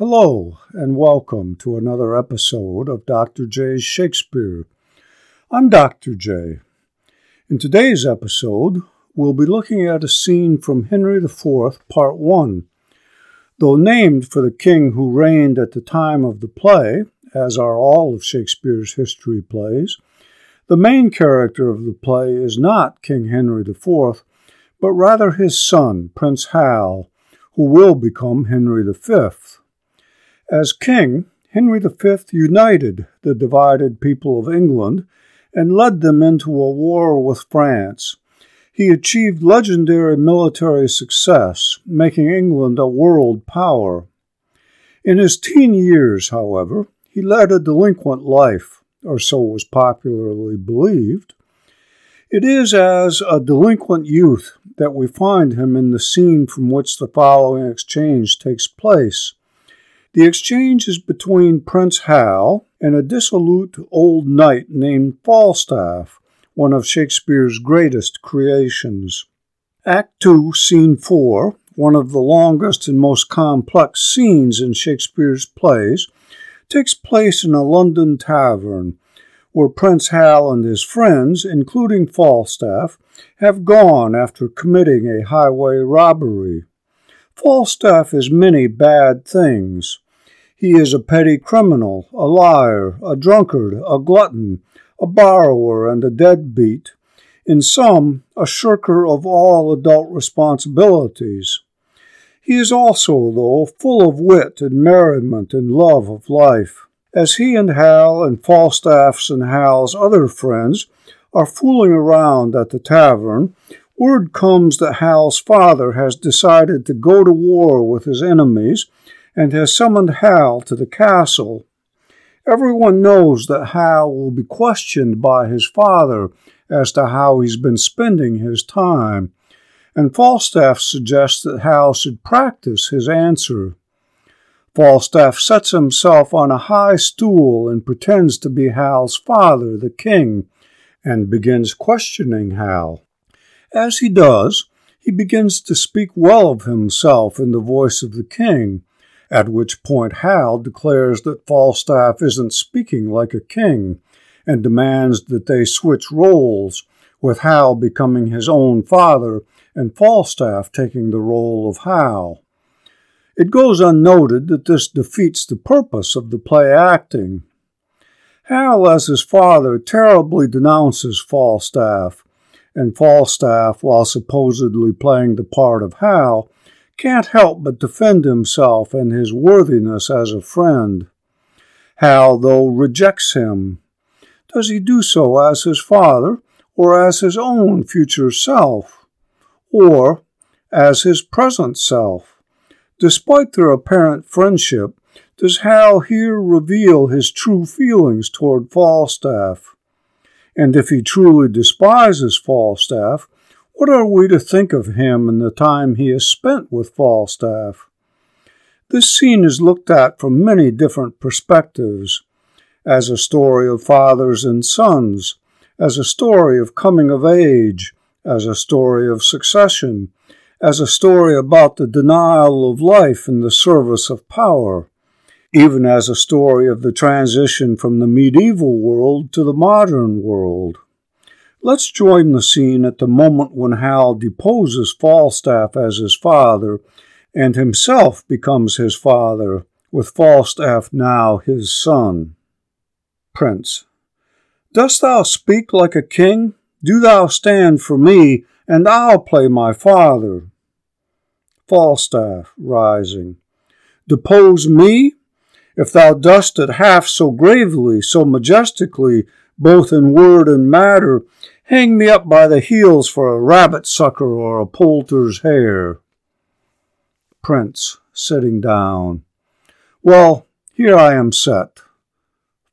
Hello, and welcome to another episode of Dr. J's Shakespeare. I'm Dr. J. In today's episode, we'll be looking at a scene from Henry IV, Part 1. Though named for the king who reigned at the time of the play, as are all of Shakespeare's history plays, the main character of the play is not King Henry IV, but rather his son, Prince Hal, who will become Henry V. As king, Henry V united the divided people of England and led them into a war with France. He achieved legendary military success, making England a world power. In his teen years, however, he led a delinquent life, or so was popularly believed. It is as a delinquent youth that we find him in the scene from which the following exchange takes place. The exchange is between Prince Hal and a dissolute old knight named Falstaff, one of Shakespeare's greatest creations. Act 2, Scene 4, one of the longest and most complex scenes in Shakespeare's plays, takes place in a London tavern where Prince Hal and his friends, including Falstaff, have gone after committing a highway robbery. Falstaff is many bad things. He is a petty criminal, a liar, a drunkard, a glutton, a borrower, and a deadbeat. In sum, a shirker of all adult responsibilities. He is also, though, full of wit and merriment and love of life. As he and Hal and Falstaff's and Hal's other friends are fooling around at the tavern, word comes that Hal's father has decided to go to war with his enemies and has summoned Hal to the castle. Everyone knows that Hal will be questioned by his father as to how he's been spending his time, and Falstaff suggests that Hal should practice his answer. Falstaff sets himself on a high stool and pretends to be Hal's father, the king, and begins questioning Hal. As he does, he begins to speak well of himself in the voice of the king, at which point Hal declares that Falstaff isn't speaking like a king and demands that they switch roles, with Hal becoming his own father and Falstaff taking the role of Hal. It goes unnoted that this defeats the purpose of the play acting. Hal, as his father, terribly denounces Falstaff, and Falstaff, while supposedly playing the part of Hal, can't help but defend himself and his worthiness as a friend. Hal, though, rejects him. Does he do so as his father, or as his own future self, or as his present self? Despite their apparent friendship, does Hal here reveal his true feelings toward Falstaff? And if he truly despises Falstaff, what are we to think of him and the time he has spent with Falstaff? This scene is looked at from many different perspectives as a story of fathers and sons, as a story of coming of age, as a story of succession, as a story about the denial of life in the service of power, even as a story of the transition from the medieval world to the modern world. Let's join the scene at the moment when Hal deposes Falstaff as his father and himself becomes his father, with Falstaff now his son. Prince. Dost thou speak like a king? Do thou stand for me, and I'll play my father. Falstaff, rising. Depose me? If thou dost it half so gravely, so majestically, both in word and matter, hang me up by the heels for a rabbit sucker or a poulter's hare. Prince, sitting down. Well, here I am set.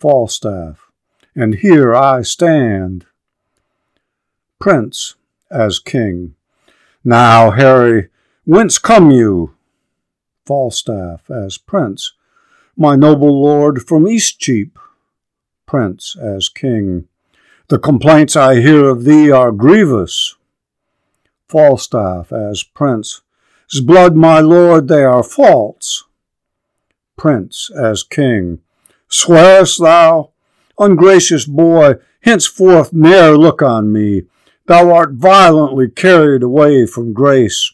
Falstaff, and here I stand. Prince, as king. Now, Harry, whence come you? Falstaff, as prince. My noble lord, from Eastcheap prince as king. The complaints I hear of thee are grievous. Falstaff as prince. blood, my lord, they are false. Prince as king. Swearest thou? Ungracious boy, henceforth ne'er look on me. Thou art violently carried away from grace.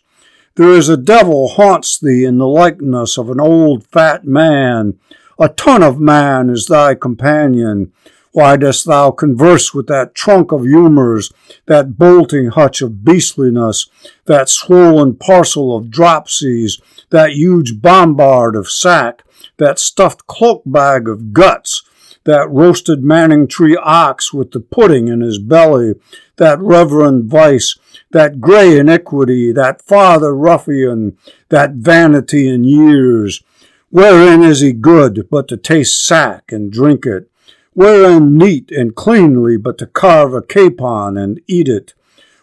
There is a devil haunts thee in the likeness of an old fat man. A ton of man is thy companion. Why dost thou converse with that trunk of humours, that bolting hutch of beastliness, that swollen parcel of dropsies, that huge bombard of sack, that stuffed cloak bag of guts, that roasted Manningtree ox with the pudding in his belly, that reverend vice, that grey iniquity, that father ruffian, that vanity in years. Wherein is he good but to taste sack and drink it? Wherein neat and cleanly but to carve a capon and eat it?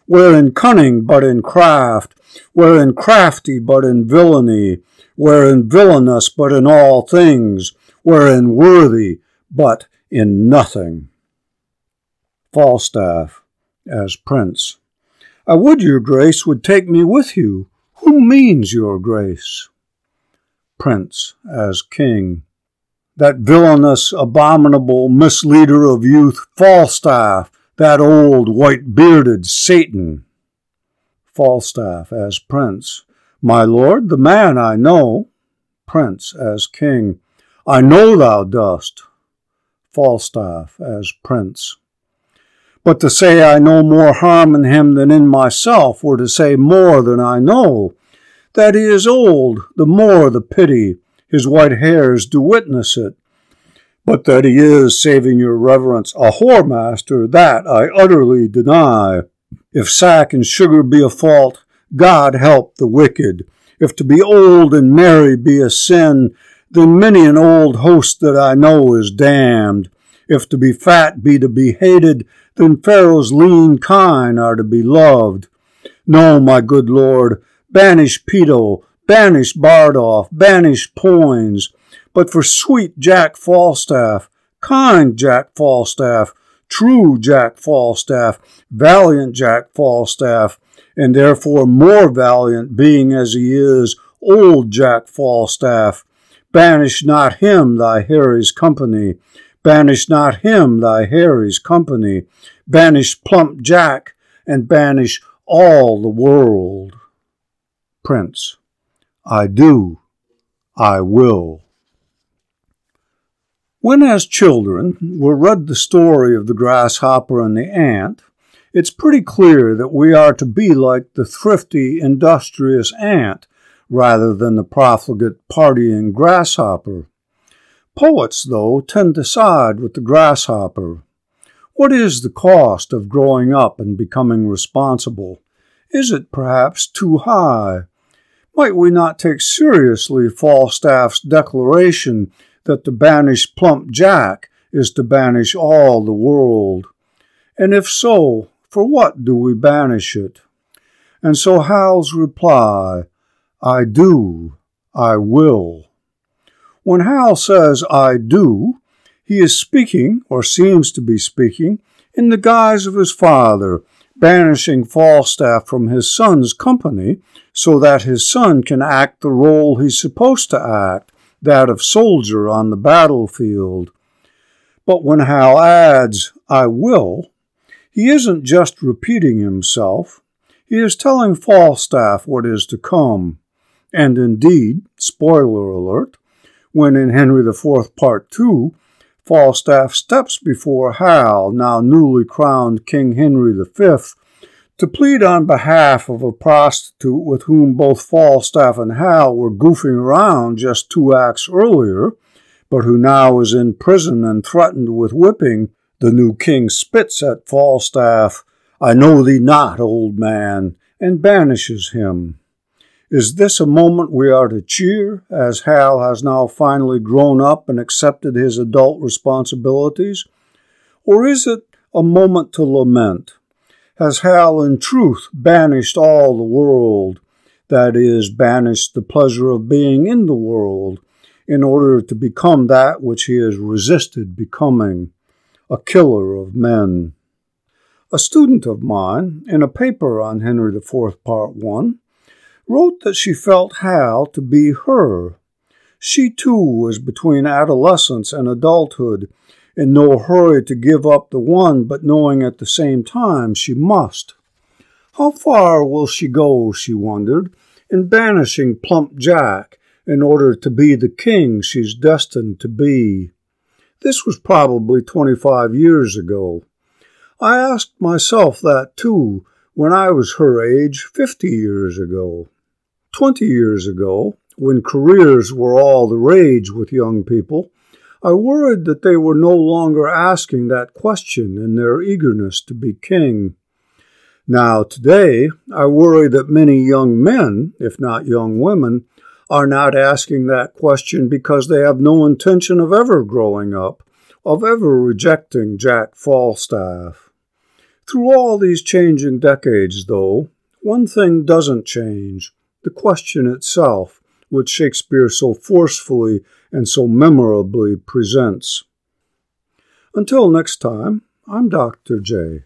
Wherein cunning but in craft? Wherein crafty but in villainy? Wherein villainous but in all things? Wherein worthy but in nothing. Falstaff as Prince. I would your grace would take me with you. Who means your grace? Prince as King. That villainous, abominable misleader of youth, Falstaff, that old white bearded Satan. Falstaff as Prince. My lord, the man I know. Prince as King. I know thou dost. Falstaff as Prince. But to say I know more harm in him than in myself were to say more than I know. That he is old, the more the pity, his white hairs do witness it. But that he is, saving your reverence, a whoremaster, that I utterly deny. If sack and sugar be a fault, God help the wicked. If to be old and merry be a sin, then many an old host that I know is damned. If to be fat be to be hated, then Pharaoh's lean kine are to be loved. No, my good lord, banish Peto, banish Bardolph, banish Poins, but for sweet Jack Falstaff, kind Jack Falstaff, true Jack Falstaff, valiant Jack Falstaff, and therefore more valiant, being as he is, old Jack Falstaff, Banish not him thy Harry's company. Banish not him thy Harry's company. Banish plump Jack, and banish all the world. Prince. I do. I will. When, as children, we read the story of the grasshopper and the ant, it's pretty clear that we are to be like the thrifty, industrious ant rather than the profligate partying grasshopper. Poets, though, tend to side with the grasshopper. What is the cost of growing up and becoming responsible? Is it perhaps too high? Might we not take seriously Falstaff's declaration that to banish plump Jack is to banish all the world? And if so, for what do we banish it? And so Hal's reply I do, I will. When Hal says I do, he is speaking, or seems to be speaking, in the guise of his father, banishing Falstaff from his son's company so that his son can act the role he's supposed to act, that of soldier on the battlefield. But when Hal adds, I will, he isn't just repeating himself, he is telling Falstaff what is to come. And indeed, spoiler alert, when in Henry IV Part 2, Falstaff steps before Hal, now newly crowned King Henry V, to plead on behalf of a prostitute with whom both Falstaff and Hal were goofing around just two acts earlier, but who now is in prison and threatened with whipping, the new king spits at Falstaff, I know thee not, old man, and banishes him. Is this a moment we are to cheer, as Hal has now finally grown up and accepted his adult responsibilities? Or is it a moment to lament? Has Hal in truth banished all the world, that is, banished the pleasure of being in the world, in order to become that which he has resisted becoming, a killer of men? A student of mine, in a paper on Henry IV, Part 1, wrote that she felt Hal to be her. She too was between adolescence and adulthood, in no hurry to give up the one, but knowing at the same time she must. How far will she go, she wondered, in banishing plump Jack in order to be the king she's destined to be? This was probably 25 years ago. I asked myself that too when I was her age 50 years ago. 20 years ago, when careers were all the rage with young people, I worried that they were no longer asking that question in their eagerness to be king. Now, today, I worry that many young men, if not young women, are not asking that question because they have no intention of ever growing up, of ever rejecting Jack Falstaff. Through all these changing decades, though, one thing doesn't change the question itself, which Shakespeare so forcefully and so memorably presents. Until next time, I'm Dr. J.